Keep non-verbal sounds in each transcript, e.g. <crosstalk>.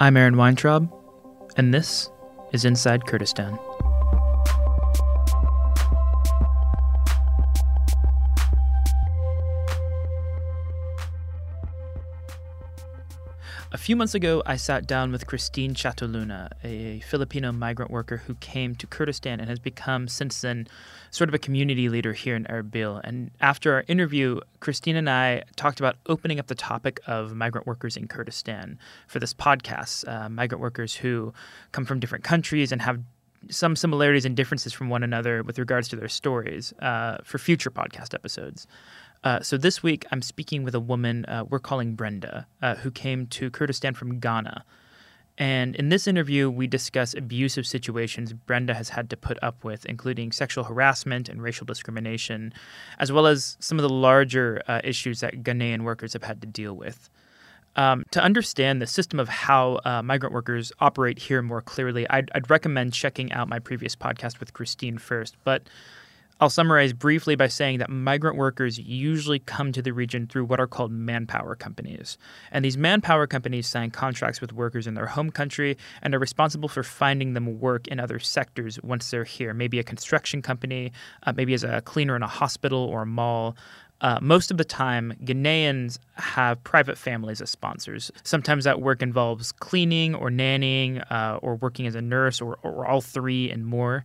I'm Aaron Weintraub, and this is Inside Kurdistan. Few months ago, I sat down with Christine Chatoluna, a Filipino migrant worker who came to Kurdistan and has become, since then, sort of a community leader here in Erbil. And after our interview, Christine and I talked about opening up the topic of migrant workers in Kurdistan for this podcast. Uh, migrant workers who come from different countries and have some similarities and differences from one another with regards to their stories uh, for future podcast episodes. Uh, so this week, I'm speaking with a woman uh, we're calling Brenda, uh, who came to Kurdistan from Ghana. And in this interview, we discuss abusive situations Brenda has had to put up with, including sexual harassment and racial discrimination, as well as some of the larger uh, issues that Ghanaian workers have had to deal with. Um, to understand the system of how uh, migrant workers operate here more clearly, I'd, I'd recommend checking out my previous podcast with Christine first. But I'll summarize briefly by saying that migrant workers usually come to the region through what are called manpower companies. And these manpower companies sign contracts with workers in their home country and are responsible for finding them work in other sectors once they're here. Maybe a construction company, uh, maybe as a cleaner in a hospital or a mall. Uh, most of the time, Ghanaians have private families as sponsors. Sometimes that work involves cleaning or nannying uh, or working as a nurse or, or all three and more.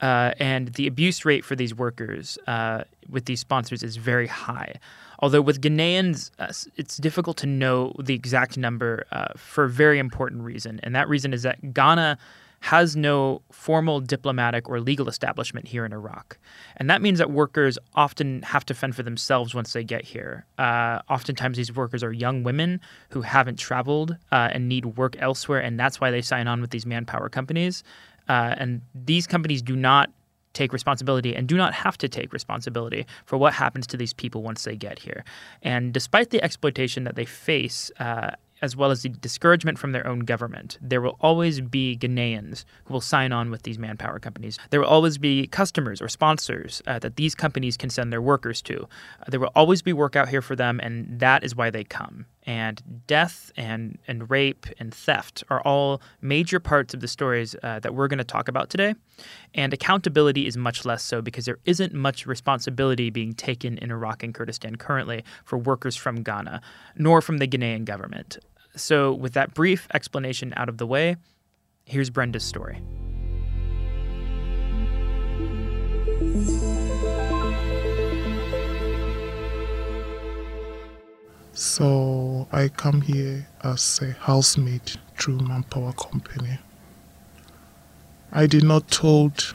Uh, and the abuse rate for these workers uh, with these sponsors is very high. Although with Ghanaians, uh, it's difficult to know the exact number uh, for a very important reason. And that reason is that Ghana has no formal diplomatic or legal establishment here in Iraq. And that means that workers often have to fend for themselves once they get here. Uh, oftentimes, these workers are young women who haven't traveled uh, and need work elsewhere, and that's why they sign on with these manpower companies. Uh, and these companies do not take responsibility and do not have to take responsibility for what happens to these people once they get here. And despite the exploitation that they face, uh, as well as the discouragement from their own government. There will always be Ghanaians who will sign on with these manpower companies. There will always be customers or sponsors uh, that these companies can send their workers to. Uh, there will always be work out here for them, and that is why they come. And death and, and rape and theft are all major parts of the stories uh, that we're going to talk about today. And accountability is much less so because there isn't much responsibility being taken in Iraq and Kurdistan currently for workers from Ghana, nor from the Ghanaian government. So, with that brief explanation out of the way, here's Brenda's story. So, I come here as a housemaid through Manpower Company. I did not told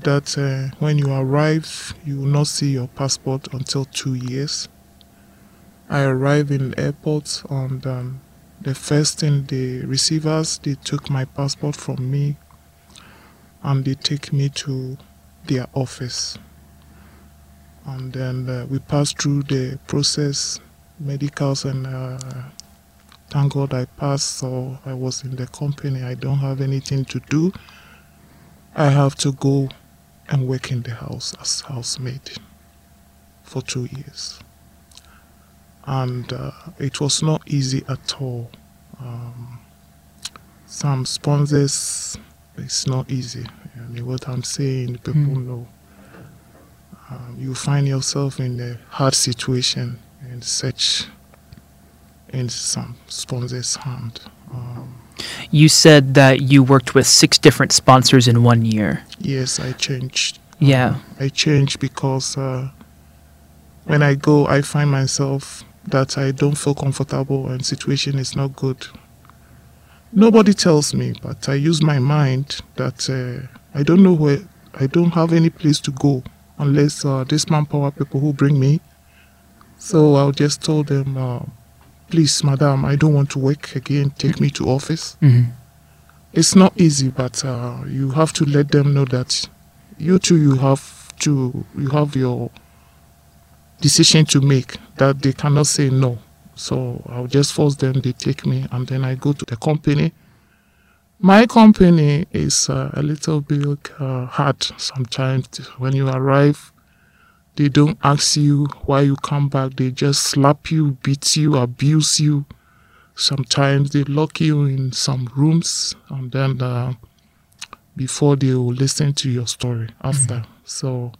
that uh, when you arrive, you will not see your passport until two years. I arrived in the airport and um, the first thing the receivers they took my passport from me and they take me to their office and then uh, we passed through the process medicals and uh, thank god i passed so i was in the company i don't have anything to do i have to go and work in the house as housemaid for two years and uh, it was not easy at all. Um, some sponsors, it's not easy. I mean, what I'm saying, people mm. know. Um, you find yourself in a hard situation and such in some sponsors' hand. Um, you said that you worked with six different sponsors in one year. Yes, I changed. Yeah. Um, I changed because uh, when I go, I find myself that I don't feel comfortable and situation is not good. Nobody tells me, but I use my mind that uh, I don't know where, I don't have any place to go unless uh, this manpower people who bring me. So I'll just tell them, uh, please, madam, I don't want to work again. Take me to office. Mm-hmm. It's not easy, but uh, you have to let them know that you too, you have to, you have your decision to make that they cannot say no. So I'll just force them, they take me, and then I go to the company. My company is uh, a little bit uh, hard sometimes. When you arrive, they don't ask you why you come back. They just slap you, beat you, abuse you. Sometimes they lock you in some rooms and then uh, before they will listen to your story after. Mm-hmm. So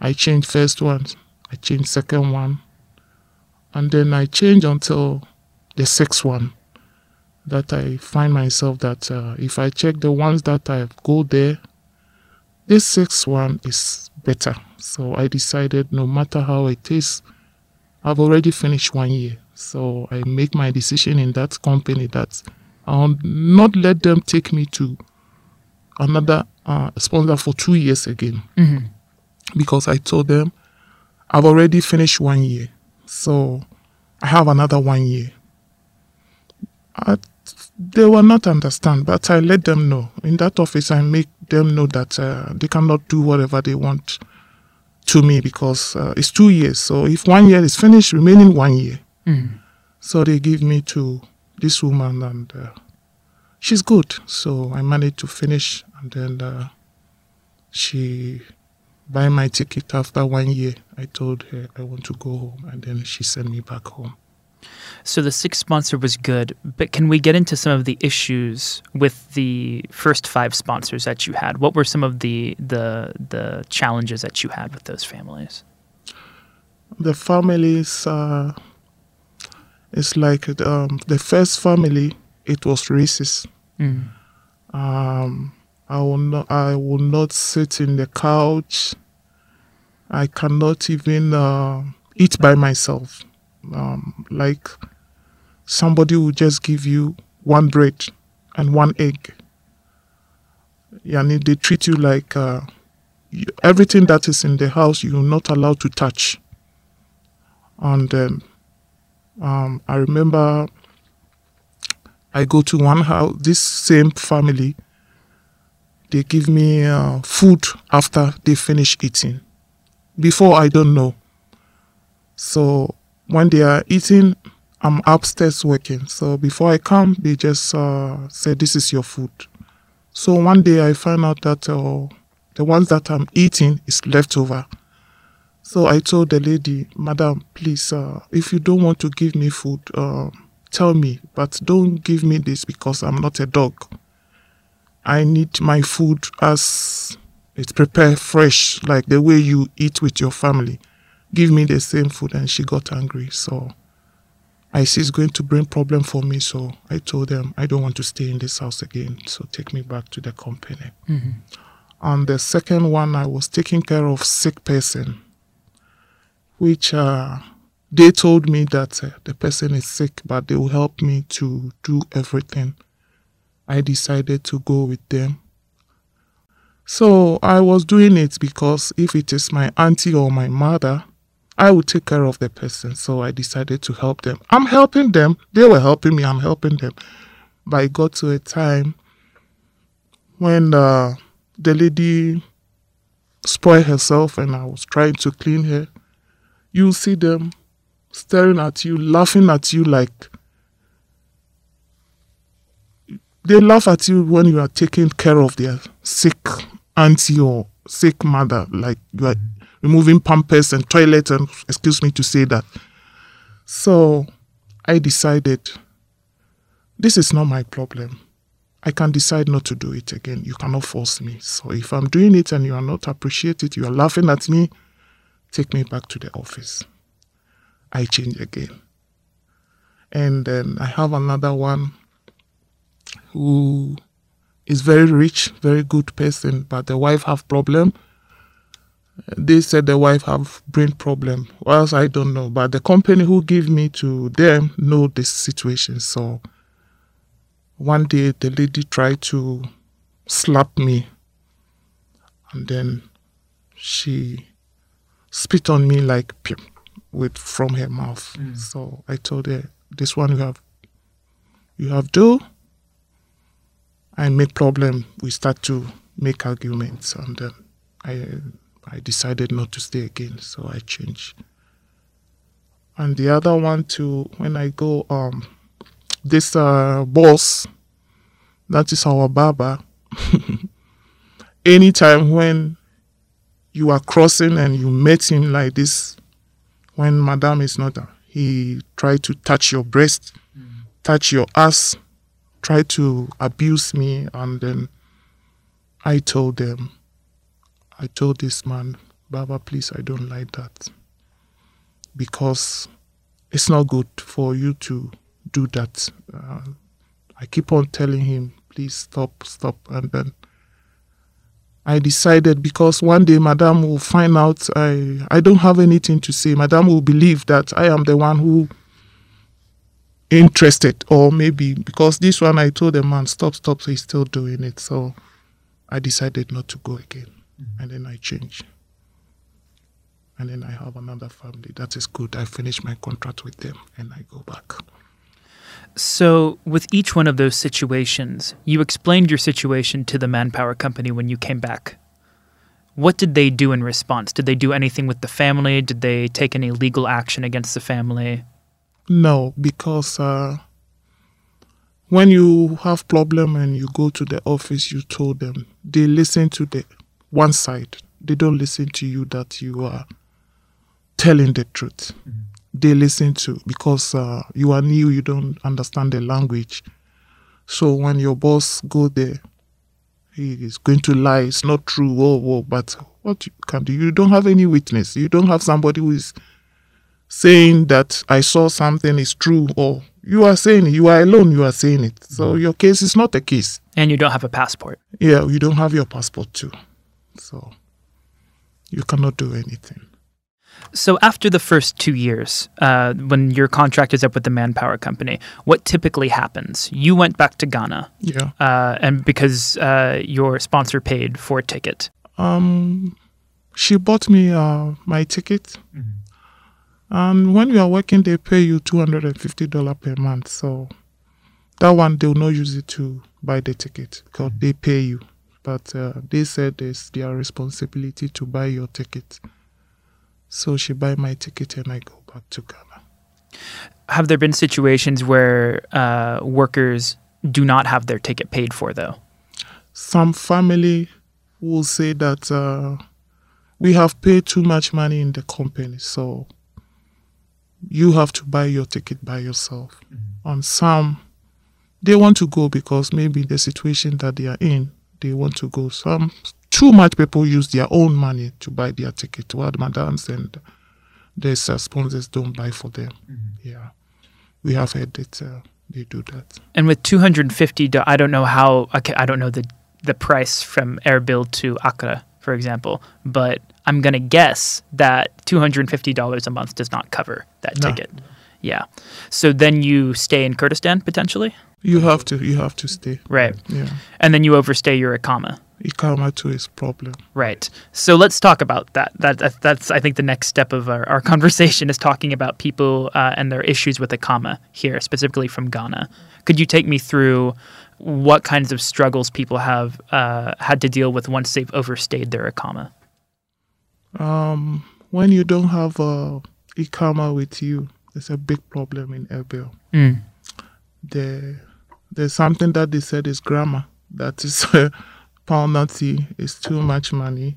I changed first one, I changed second one, and then I changed until the sixth one. That I find myself that uh, if I check the ones that I go there, this sixth one is better. So I decided no matter how it is, I've already finished one year. So I make my decision in that company that I'll not let them take me to another uh, sponsor for two years again. Mm-hmm. Because I told them I've already finished one year. So I have another one year. I, they will not understand, but I let them know. In that office, I make them know that uh, they cannot do whatever they want to me because uh, it's two years. So if one year is finished, remaining one year. Mm. So they give me to this woman, and uh, she's good. So I managed to finish, and then uh, she buy my ticket after one year. I told her I want to go home, and then she sent me back home. So the sixth sponsor was good, but can we get into some of the issues with the first five sponsors that you had? What were some of the the the challenges that you had with those families? The families, uh, it's like um, the first family. It was racist. Mm. Um, I will not. I will not sit in the couch. I cannot even uh, eat by myself um, like somebody will just give you one bread and one egg. Yani they treat you like uh, you, everything that is in the house you're not allowed to touch. And um, um, I remember I go to one house, this same family, they give me uh, food after they finish eating. Before I don't know. So when they are eating, I'm upstairs working. So before I come, they just uh, say, This is your food. So one day I find out that uh, the ones that I'm eating is leftover. So I told the lady, Madam, please, uh, if you don't want to give me food, uh, tell me, but don't give me this because I'm not a dog. I need my food as it's prepared fresh, like the way you eat with your family give me the same food and she got angry. So I see it's going to bring problem for me. So I told them I don't want to stay in this house again. So take me back to the company. Mm-hmm. And the second one, I was taking care of sick person, which uh, they told me that uh, the person is sick, but they will help me to do everything. I decided to go with them. So I was doing it because if it is my auntie or my mother, I would take care of the person. So I decided to help them. I'm helping them. They were helping me. I'm helping them. But I got to a time when uh, the lady spoiled herself and I was trying to clean her. You see them staring at you, laughing at you like they laugh at you when you are taking care of their sick auntie or sick mother, like you are removing pampers and toilet and excuse me to say that. So I decided this is not my problem. I can decide not to do it again. You cannot force me. So if I'm doing it and you are not appreciate it, you are laughing at me, take me back to the office. I change again. And then I have another one who is very rich, very good person, but the wife have problem they said the wife have brain problem. Whilst I don't know, but the company who give me to them know this situation. So one day the lady tried to slap me, and then she spit on me like with from her mouth. Mm. So I told her, "This one you have, you have do." I make problem. We start to make arguments, and then I I decided not to stay again, so I changed. And the other one too, when I go, um, this uh, boss, that is our barber. <laughs> Anytime when you are crossing and you met him like this, when Madame is not, he try to touch your breast. Mm. touch your ass, try to abuse me, and then I told them, I told this man, Baba, please, I don't like that. Because it's not good for you to do that. Uh, I keep on telling him, please stop, stop. And then I decided because one day Madame will find out I, I don't have anything to say. Madame will believe that I am the one who interested or maybe because this one I told the man stop stop so he's still doing it so I decided not to go again. And then I change. and then I have another family that is good. I finish my contract with them and I go back. So with each one of those situations you explained your situation to the manpower company when you came back. What did they do in response? Did they do anything with the family? Did they take any legal action against the family? No, because uh, when you have problem and you go to the office, you told them. They listen to the one side. They don't listen to you that you are telling the truth. Mm-hmm. They listen to because uh, you are new, you don't understand the language. So when your boss go there, he is going to lie. It's not true. Oh, oh, but what you can do? You don't have any witness. You don't have somebody who is saying that I saw something is true or you are saying you are alone, you are saying it. So mm-hmm. your case is not a case. And you don't have a passport. Yeah, you don't have your passport too. So you cannot do anything. So after the first two years, uh, when your contract is up with the manpower company, what typically happens? You went back to Ghana. Yeah. Uh, and because uh, your sponsor paid for a ticket. Um, she bought me uh, my ticket. Mm-hmm and when you are working, they pay you $250 per month. So that one, they will not use it to buy the ticket because they pay you. But uh, they said it's their responsibility to buy your ticket. So she buy my ticket and I go back to Ghana. Have there been situations where uh, workers do not have their ticket paid for, though? Some family will say that uh, we have paid too much money in the company, so you have to buy your ticket by yourself. Mm-hmm. On some, they want to go because maybe the situation that they are in, they want to go. Some, too much people use their own money to buy their ticket, while madams and their sponsors don't buy for them. Mm-hmm. Yeah, we have heard that uh, they do that. And with 250, I don't know how, I don't know the, the price from Erbil to Accra, for example, but I'm going to guess that $250 a month does not cover that no. ticket. Yeah. So then you stay in Kurdistan potentially? You have to. You have to stay. Right. Yeah. And then you overstay your Ikama. Ikama too is problem. Right. So let's talk about that. That, that that's I think the next step of our, our <laughs> conversation is talking about people uh, and their issues with Ikama here, specifically from Ghana. Could you take me through what kinds of struggles people have uh, had to deal with once they've overstayed their Ikama? Um, when you don't have a Ikama with you, it's a big problem in Erbil. Mm. The, there's something that they said is grammar. That is <laughs> uh, penalty is too much money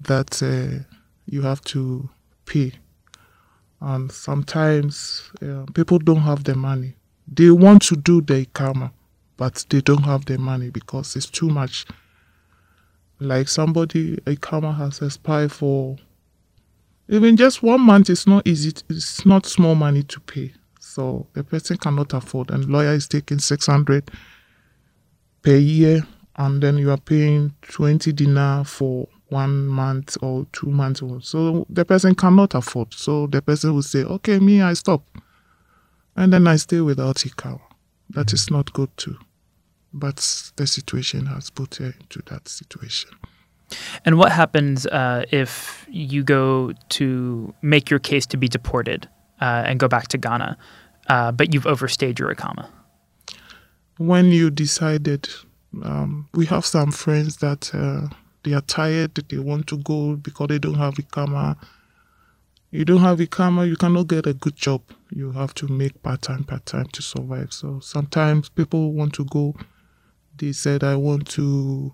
that uh, you have to pay. And sometimes uh, people don't have the money. They want to do the karma, but they don't have the money because it's too much like somebody a karma has expired for even just one month it's not easy it's not small money to pay so the person cannot afford and lawyer is taking 600 per year and then you are paying 20 dinar for one month or two months. Or so the person cannot afford. So the person will say okay me i stop. And then i stay without Ikama. that is not good too. But the situation has put her into that situation. And what happens uh, if you go to make your case to be deported uh, and go back to Ghana, uh, but you've overstayed your Ikama? When you decided, um, we have some friends that uh, they are tired, they want to go because they don't have Ikama. You don't have Ikama, you cannot get a good job. You have to make part time, part time to survive. So sometimes people want to go they said I want to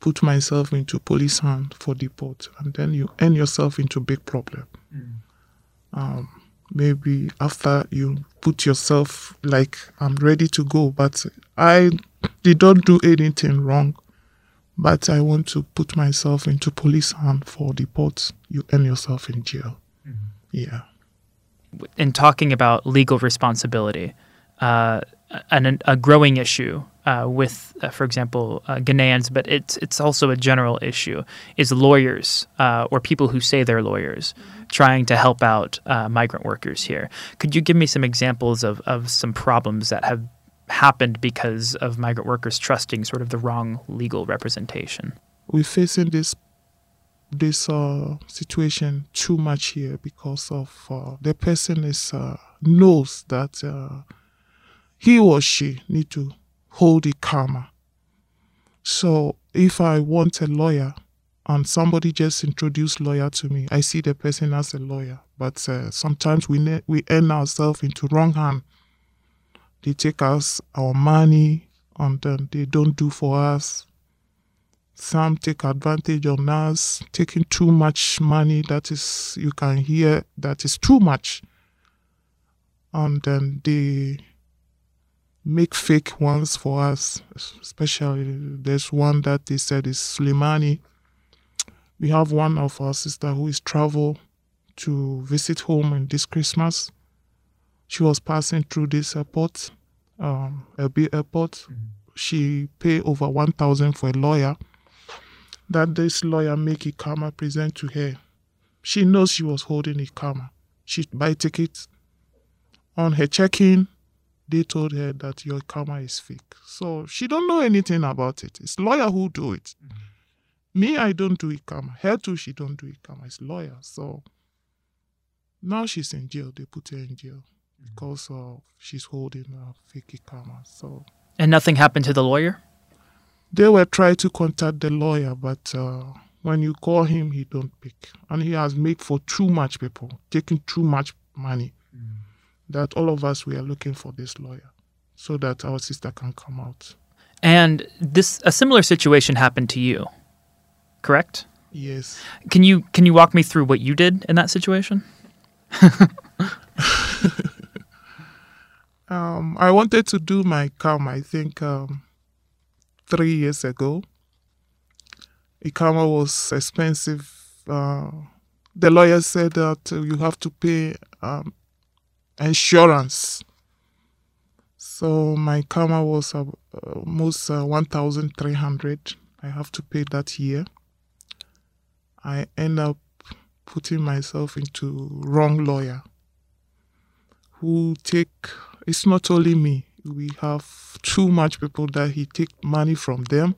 put myself into police hand for deport, and then you end yourself into big problem. Mm. Um, maybe after you put yourself like I'm ready to go, but I did not do anything wrong. But I want to put myself into police hand for the deport. You end yourself in jail. Mm-hmm. Yeah. In talking about legal responsibility, uh, an, a growing issue uh, with, uh, for example, uh, Ghanaians, but it's it's also a general issue. Is lawyers uh, or people who say they're lawyers trying to help out uh, migrant workers here? Could you give me some examples of, of some problems that have happened because of migrant workers trusting sort of the wrong legal representation? We're facing this this uh, situation too much here because of the person is knows that he or she need to hold it calmer. So if I want a lawyer and somebody just introduced lawyer to me, I see the person as a lawyer. But uh, sometimes we ne- we end ourselves into wrong hand. They take us our money and then they don't do for us. Some take advantage on us, taking too much money. That is, you can hear that is too much. And then they make fake ones for us, especially there's one that they said is Suleimani. We have one of our sister who is travel to visit home in this Christmas. She was passing through this airport, um, LB airport. Mm-hmm. She paid over one thousand for a lawyer. That this lawyer make Ikama present to her. She knows she was holding Ikama. She buy tickets on her check-in they told her that your karma is fake. So she don't know anything about it. It's lawyer who do it. Mm-hmm. Me, I don't do it karma. Her too, she don't do it karma. It's lawyer. So now she's in jail. They put her in jail mm-hmm. because of she's holding a fake karma. So and nothing happened to the lawyer. They were trying to contact the lawyer, but uh, when you call him, he don't pick, and he has made for too much people, taking too much money that all of us we are looking for this lawyer so that our sister can come out. And this a similar situation happened to you, correct? Yes. Can you can you walk me through what you did in that situation? <laughs> um, I wanted to do my CAM, I think, um, three years ago. Ikama was expensive. Uh, the lawyer said that you have to pay um, insurance. So my karma was uh, almost uh, 1,300. I have to pay that year. I end up putting myself into wrong lawyer who take it's not only me we have too much people that he take money from them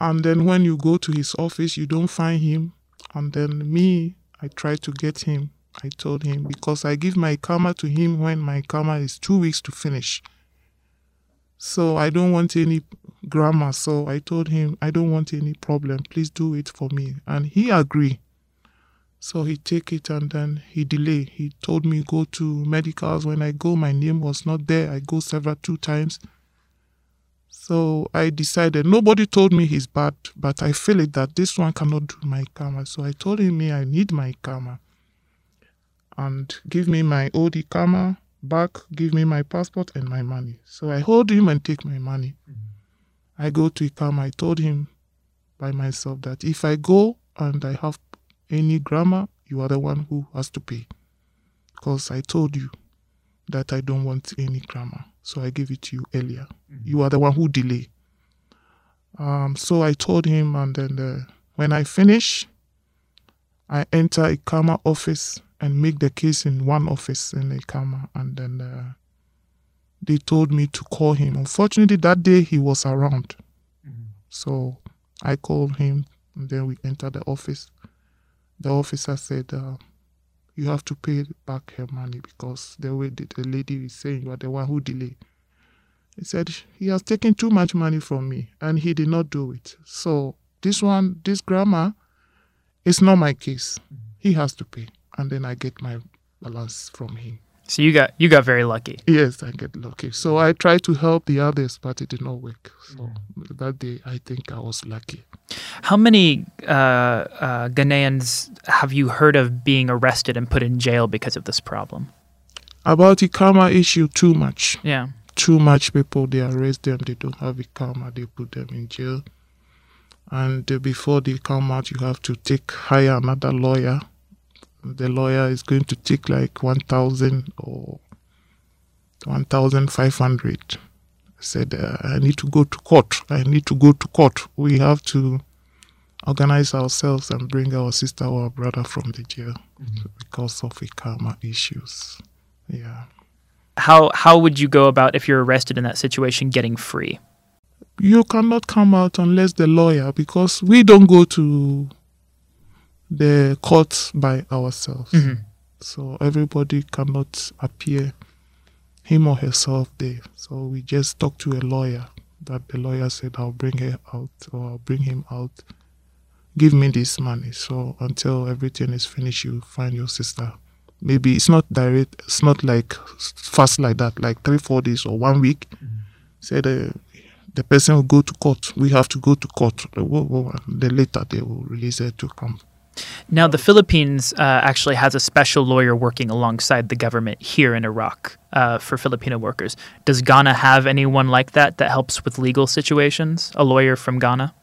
and then when you go to his office you don't find him and then me i try to get him I told him, because I give my karma to him when my karma is two weeks to finish. So I don't want any grammar. So I told him, I don't want any problem. Please do it for me. And he agreed. So he take it and then he delay. He told me go to medicals. When I go, my name was not there. I go several two times. So I decided nobody told me he's bad, but I feel it that this one cannot do my karma. So I told him me I need my karma and give me my OD karma back, give me my passport and my money. So I hold him and take my money. Mm-hmm. I go to Ikama. I told him by myself that if I go and I have any grammar, you are the one who has to pay. Because I told you that I don't want any grammar. So I gave it to you earlier. Mm-hmm. You are the one who delay. Um, so I told him, and then uh, when I finish, I enter a karma office and make the case in one office in Ikama. And then uh, they told me to call him. Unfortunately, that day he was around. Mm-hmm. So I called him and then we entered the office. The officer said, uh, You have to pay back her money because the way the, the lady is saying you are the one who delayed. He said, He has taken too much money from me and he did not do it. So this one, this grandma, is not my case. Mm-hmm. He has to pay and then I get my balance from him. So you got you got very lucky. Yes, I get lucky. So I tried to help the others, but it did not work. So yeah. that day, I think I was lucky. How many uh, uh, Ghanaians have you heard of being arrested and put in jail because of this problem? About the karma issue, too much. Yeah. Too much people, they arrest them, they don't have a karma, they put them in jail. And uh, before they come out, you have to take hire another lawyer. The lawyer is going to take like 1,000 or 1,500. I said, uh, I need to go to court. I need to go to court. We have to organize ourselves and bring our sister or our brother from the jail because of the karma issues. Yeah. How how would you go about if you're arrested in that situation getting free? You cannot come out unless the lawyer, because we don't go to the court by ourselves. Mhm. So everybody cannot appear him or herself there. So we just talk to a lawyer that the lawyer said, I'll bring her out or I'll bring him out. Give me this money. So until everything is finished, you find your sister. Maybe it's not direct, it's not like fast like that, like three, four days or one week. Said uh, the person will go to court. We have to go to court. Then later they will release her to come. Now, the Philippines uh, actually has a special lawyer working alongside the government here in Iraq uh, for Filipino workers. Does Ghana have anyone like that that helps with legal situations? A lawyer from Ghana?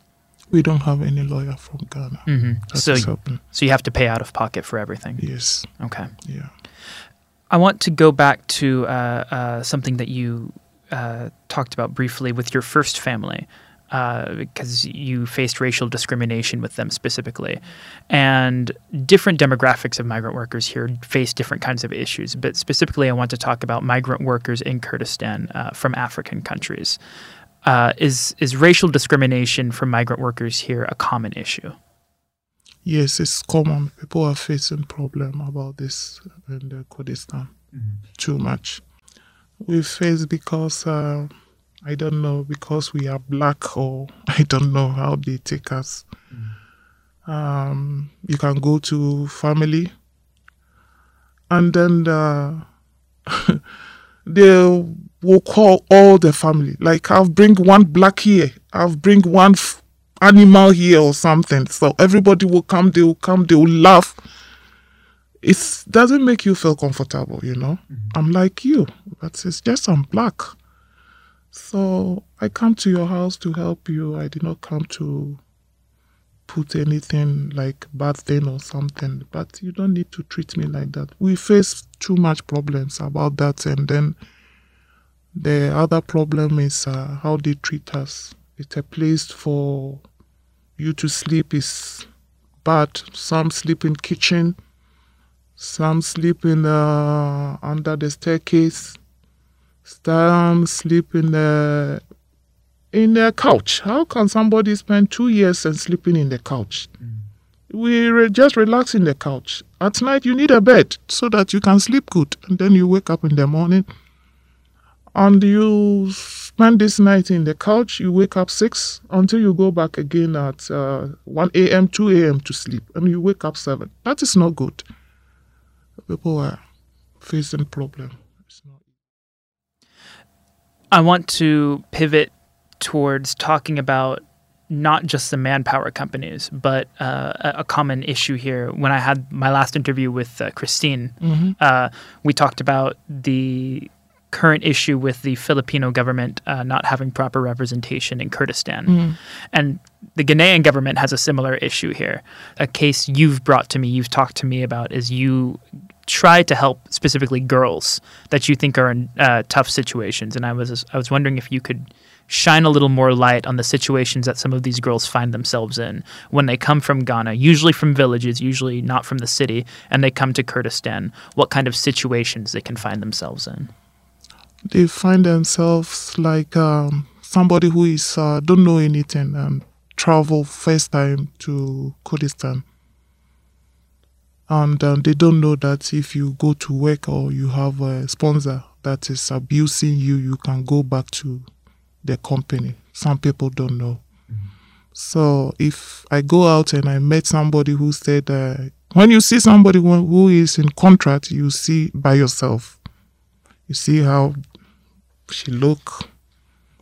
We don't have any lawyer from Ghana. Mm-hmm. So, so you have to pay out of pocket for everything. Yes. Okay. Yeah. I want to go back to uh, uh, something that you uh, talked about briefly with your first family, uh, because you faced racial discrimination with them specifically. And different demographics of migrant workers here face different kinds of issues. But specifically, I want to talk about migrant workers in Kurdistan uh, from African countries. Uh, is, is racial discrimination from migrant workers here a common issue? Yes, it's common. People are facing problem about this in the Kurdistan too much. We face because uh, I don't know because we are black or <laughs> I don't know how they take us. Um, you can go to family, and then uh, <laughs> they will call all the family. Like I'll bring one black here, I'll bring one f- animal here or something. So everybody will come, they will come, they will laugh. It doesn't make you feel comfortable, you know. I'm like you, but it's just I'm black. So I come to your house to help you. I did not come to put anything like bad thing or something. But you don't need to treat me like that. We face too much problems about that, and then the other problem is uh, how they treat us. It's a place for you to sleep is bad. Some sleep in kitchen. Some sleep in uh, under the staircase. Some sleep in the in the couch. How can somebody spend two years and sleeping in the couch? We re- just relax in the couch. At night, you need a bed so that you can sleep good, and then you wake up in the morning and you spend this night in the couch. You wake up six until you go back again at uh, one a.m., two a.m. to sleep, and you wake up seven. That is not good. People are facing problem. I want to pivot towards talking about not just the manpower companies, but uh, a a common issue here. When I had my last interview with uh, Christine, uh, we talked about the current issue with the Filipino government uh, not having proper representation in Kurdistan. And the Ghanaian government has a similar issue here. A case you've brought to me, you've talked to me about, is you try to help specifically girls that you think are in uh, tough situations. And I was I was wondering if you could shine a little more light on the situations that some of these girls find themselves in when they come from Ghana, usually from villages, usually not from the city, and they come to Kurdistan. What kind of situations they can find themselves in? They find themselves like um, somebody who is uh, don't know anything and travel first time to Kurdistan. And um, they don't know that if you go to work or you have a sponsor that is abusing you, you can go back to the company. Some people don't know. So if I go out and I met somebody who said, uh, when you see somebody who is in contract, you see by yourself. You see how she look.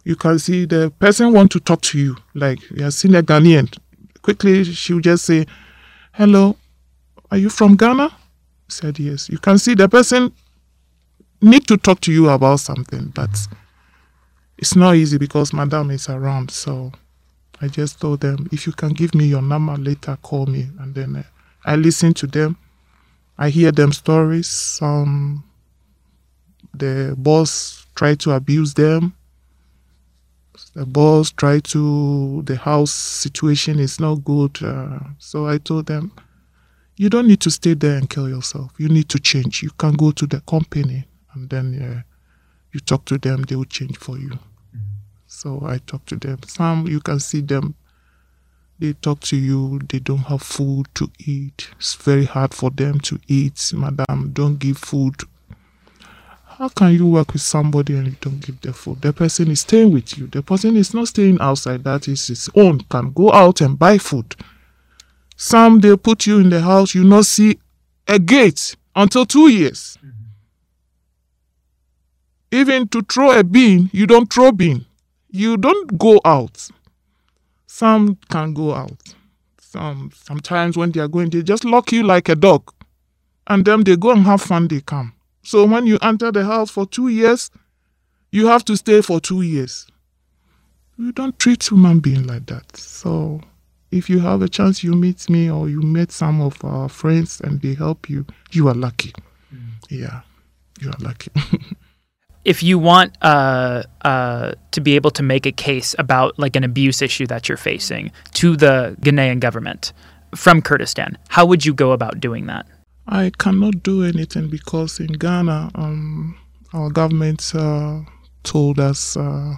You can see the person want to talk to you. Like you have seen a Ghanaian. Quickly, she will just say, "Hello, are you from Ghana?" Said yes. You can see the person need to talk to you about something, but it's not easy because Madam is around. So I just told them, if you can give me your number later, call me. And then uh, I listen to them. I hear them stories. Some the boss tried to abuse them. The boss try to. The house situation is not good. Uh, so I told them, you don't need to stay there and kill yourself. You need to change. You can go to the company and then uh, you talk to them. They will change for you. So I talk to them. Some you can see them. They talk to you. They don't have food to eat. It's very hard for them to eat. Madam, don't give food. How can you work with somebody and you don't give the food? The person is staying with you. The person is not staying outside. That is his own. Can go out and buy food. Some they put you in the house. You not see a gate until two years. Mm-hmm. Even to throw a bean, you don't throw bean you don't go out. Some can go out. Some sometimes when they are going, they just lock you like a dog. And then they go and have fun, they come. So when you enter the house for two years, you have to stay for two years. You don't treat human being like that. So if you have a chance you meet me or you meet some of our friends and they help you, you are lucky. Mm. Yeah, you are lucky. <laughs> if you want uh, uh, to be able to make a case about like an abuse issue that you're facing to the Ghanaian government from Kurdistan, how would you go about doing that? I cannot do anything because in Ghana, um, our government uh, told us, uh,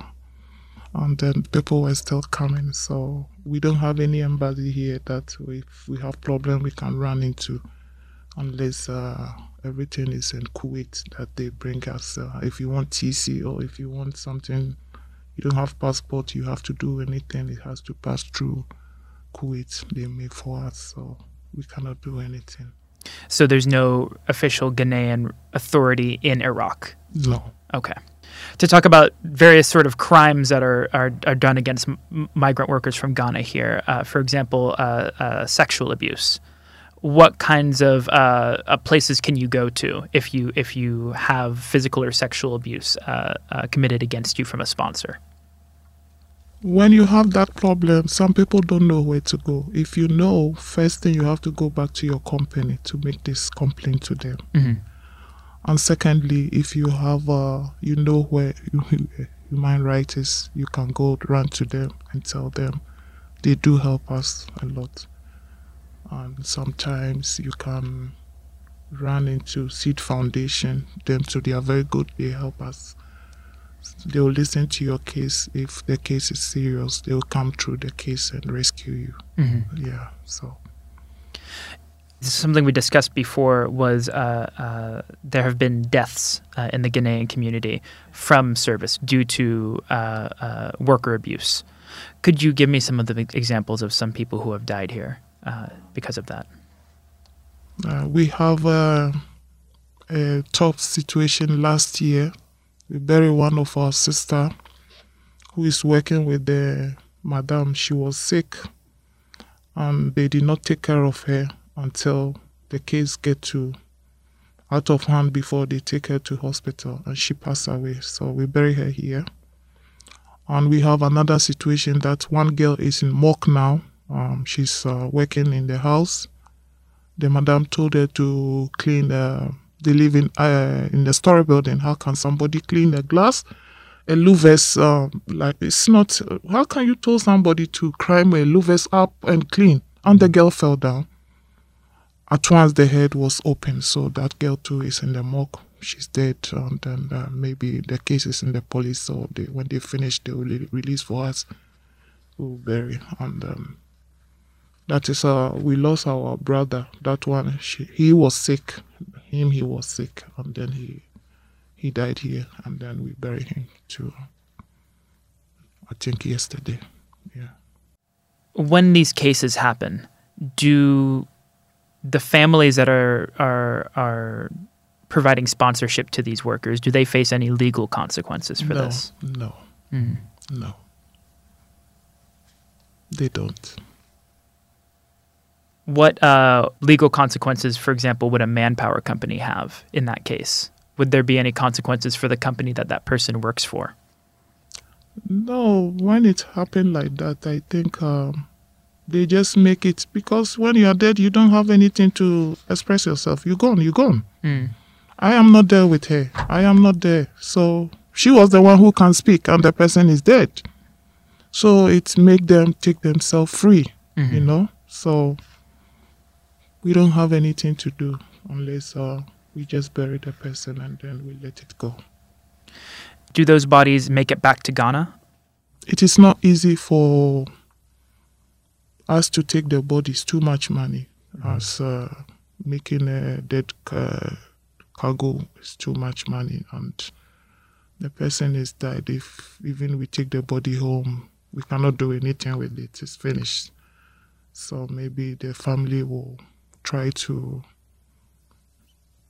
and then people were still coming. So we don't have any embassy here that if we have problem we can run into, unless uh, everything is in Kuwait that they bring us. Uh, if you want TC or if you want something, you don't have passport, you have to do anything. It has to pass through Kuwait. They make for us, so we cannot do anything. So there's no official Ghanaian authority in Iraq. No. Okay. To talk about various sort of crimes that are are, are done against m- migrant workers from Ghana here, uh, for example, uh, uh, sexual abuse what kinds of uh, uh, places can you go to if you if you have physical or sexual abuse uh, uh, committed against you from a sponsor? When you have that problem, some people don't know where to go. If you know, first thing you have to go back to your company to make this complaint to them. Mm-hmm. And secondly, if you have, uh, you know where <laughs> human rights is, you can go run to them and tell them. They do help us a lot and sometimes you can run into Seed Foundation. Them too, they are very good. They help us. They will listen to your case. If the case is serious, they will come through the case and rescue you. Mm-hmm. Yeah. So something we discussed before was uh, uh, there have been deaths uh, in the Ghanaian community from service due to uh, uh, worker abuse. Could you give me some of the examples of some people who have died here? uh, because of that? Uh, we have a tough situation last year. We buried one of our sister who is working with the madam. She was sick and they did not take care of her until the case get to out of hand before they take her to hospital and she passed away. So we bury her here. And we have another situation that one girl is in morgue now um, she's uh, working in the house. The madam told her to clean. Uh, they live in uh, in the story building. How can somebody clean the glass? A louvers, um, like it's not. How can you tell somebody to climb a louvers up and clean? And the girl fell down. At once the head was open, so that girl too is in the morgue. She's dead, and then uh, maybe the case is in the police. So they, when they finish, they will release for us. We'll bury and. Um, that is, uh, we lost our brother. That one, she, he was sick. Him, he was sick, and then he he died here, and then we buried him too. I think yesterday. Yeah. When these cases happen, do the families that are are are providing sponsorship to these workers do they face any legal consequences for no, this? No. Mm. No. They don't what uh, legal consequences, for example, would a manpower company have in that case would there be any consequences for the company that that person works for? No, when it happened like that, I think um, they just make it because when you are dead, you don't have anything to express yourself. You're gone, you're gone. Mm. I am not there with her. I am not there. So she was the one who can speak, and the person is dead. So it make them take themselves free, Mhm. you know. So we don't have anything to do unless uh, we just bury the person and then we let it go. Do those bodies make it back to Ghana? It is not easy for us to take the bodies. Too much money. As uh, making a dead uh, cargo is too much money, and the person is died. If even we take the body home, we cannot do anything with it. It's finished. So maybe the family will try to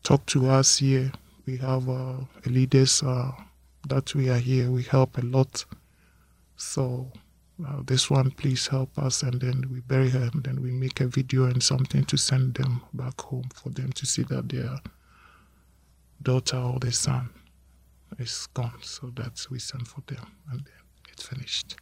talk to us here. We have uh, leaders uh, that we are here. We help a lot. So uh, this one, please help us, and then we bury her, and then we make a video and something to send them back home for them to see that their daughter or their son is gone. So that we send for them, and then it's finished.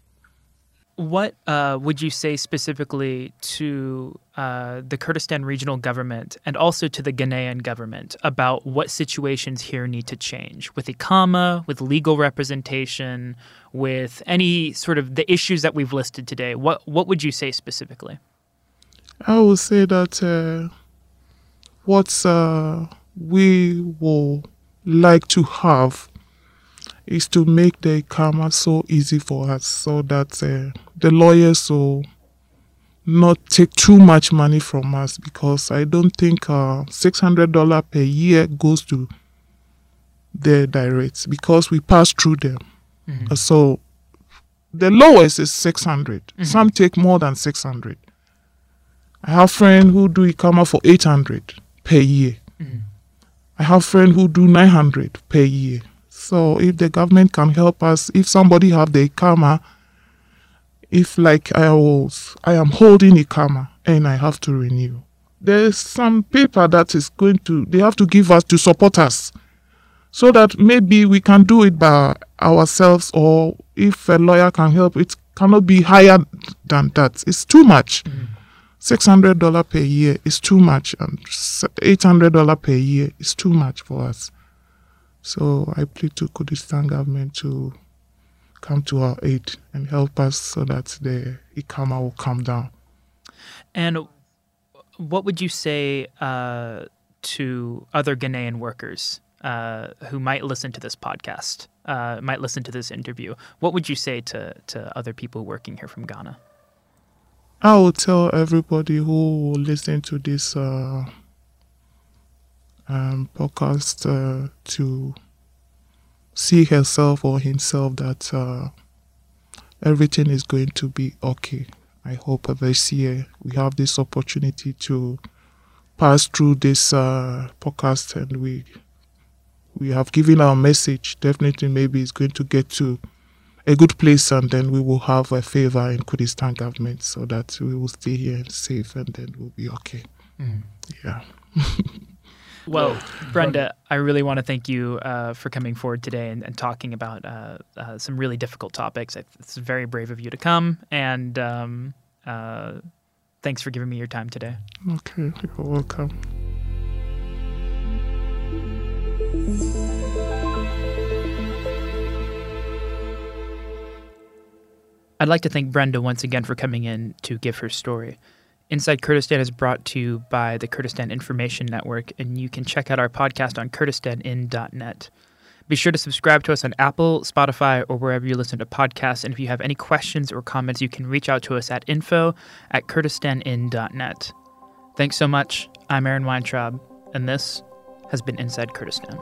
What uh, would you say specifically to uh, the Kurdistan regional government and also to the Ghanaian government about what situations here need to change with Ikama, with legal representation, with any sort of the issues that we've listed today? What what would you say specifically? I would say that uh, what uh, we will like to have is to make the Ikama so easy for us so that uh, the lawyers will not take too much money from us because I don't think uh, $600 per year goes to the direct because we pass through them. Uh, So the lowest is 600. Some take more than 600. I have friends who do Ikama for 800 per year. I have friends who do 900 per year. So if the government can help us, if somebody have the Ikama, if like I was, I am holding Ikama and I have to renew, there's some paper that is going to, they have to give us to support us so that maybe we can do it by ourselves or if a lawyer can help, it cannot be higher than that. It's too much. $600 per year is too much and $800 per year is too much for us. So I plead to Kurdistan government to come to our aid and help us so that the Ikama will come down. And what would you say uh, to other Ghanaian workers uh, who might listen to this podcast, uh, might listen to this interview? What would you say to, to other people working here from Ghana? I will tell everybody who will listen to this uh, um, podcast uh, to see herself or himself that uh, everything is going to be okay. I hope this year we have this opportunity to pass through this uh, podcast and we we have given our message. Definitely, maybe it's going to get to a good place and then we will have a favor in Kurdistan government so that we will stay here and safe and then we'll be okay. Yeah. <laughs> Well, Brenda, I really want to thank you uh, for coming forward today and, and talking about uh, uh, some really difficult topics. It's very brave of you to come, and um, uh, thanks for giving me your time today. Okay, you're welcome. I'd like to thank Brenda once again for coming in to give her story. Inside Kurdistan is brought to you by the Kurdistan Information Network, and you can check out our podcast on kurdistanin.net. Be sure to subscribe to us on Apple, Spotify, or wherever you listen to podcasts. And if you have any questions or comments, you can reach out to us at info at kurdistanin.net. Thanks so much. I'm Aaron Weintraub, and this has been Inside Kurdistan.